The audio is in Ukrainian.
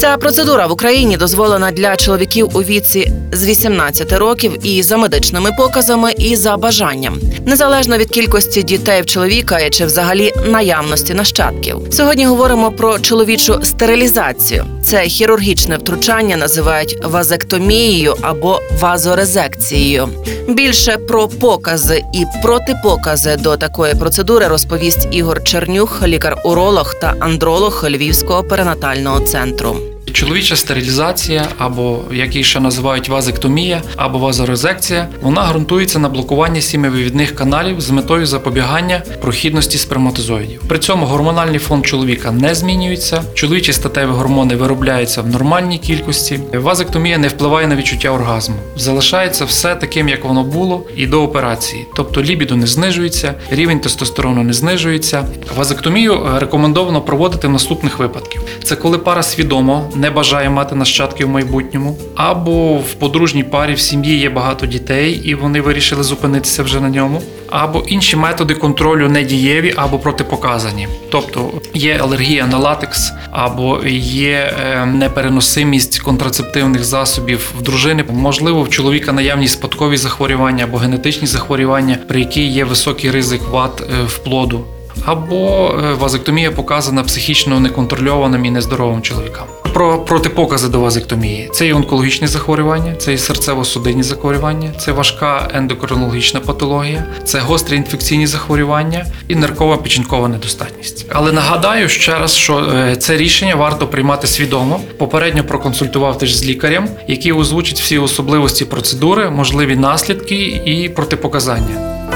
Ця процедура в Україні дозволена для чоловіків у віці з 18 років і за медичними показами, і за бажанням, незалежно від кількості дітей в чоловіка чи взагалі наявності нащадків. Сьогодні говоримо про чоловічу стерилізацію. Це хірургічне втручання називають вазектомією або вазорезекцією. Більше про покази і протипокази до такої процедури розповість Ігор Чернюх, лікар-уролог та андролог Львівського перинатального центру. Чоловіча стерилізація, або як її ще називають вазектомія або вазорезекція, вона ґрунтується на блокуванні сім'євивідних каналів з метою запобігання прохідності сперматозоїдів. При цьому гормональний фон чоловіка не змінюється, чоловічі статеві гормони виробляються в нормальній кількості. Вазектомія не впливає на відчуття оргазму. Залишається все таким, як воно було, і до операції. Тобто лібідо не знижується, рівень тестостерону не знижується. Вазектомію е, рекомендовано проводити в наступних випадків: це коли пара свідомо не бажає мати нащадки в майбутньому, або в подружній парі в сім'ї є багато дітей, і вони вирішили зупинитися вже на ньому, або інші методи контролю недієві або протипоказані. Тобто є алергія на латекс, або є е, непереносимість контрацептивних засобів в дружини. Можливо, в чоловіка наявні спадкові захворювання або генетичні захворювання, при якій є високий ризик вад е, вплоду. Або е, вазектомія показана психічно неконтрольованим і нездоровим чоловікам. Про протипокази до вазектомії це і онкологічні захворювання, це і серцево-судинні захворювання, це важка ендокринологічна патологія, це гострі інфекційні захворювання і ниркова печінкова недостатність. Але нагадаю ще раз, що е, це рішення варто приймати свідомо, попередньо проконсультуватись з лікарем, який озвучить всі особливості процедури, можливі наслідки і протипоказання.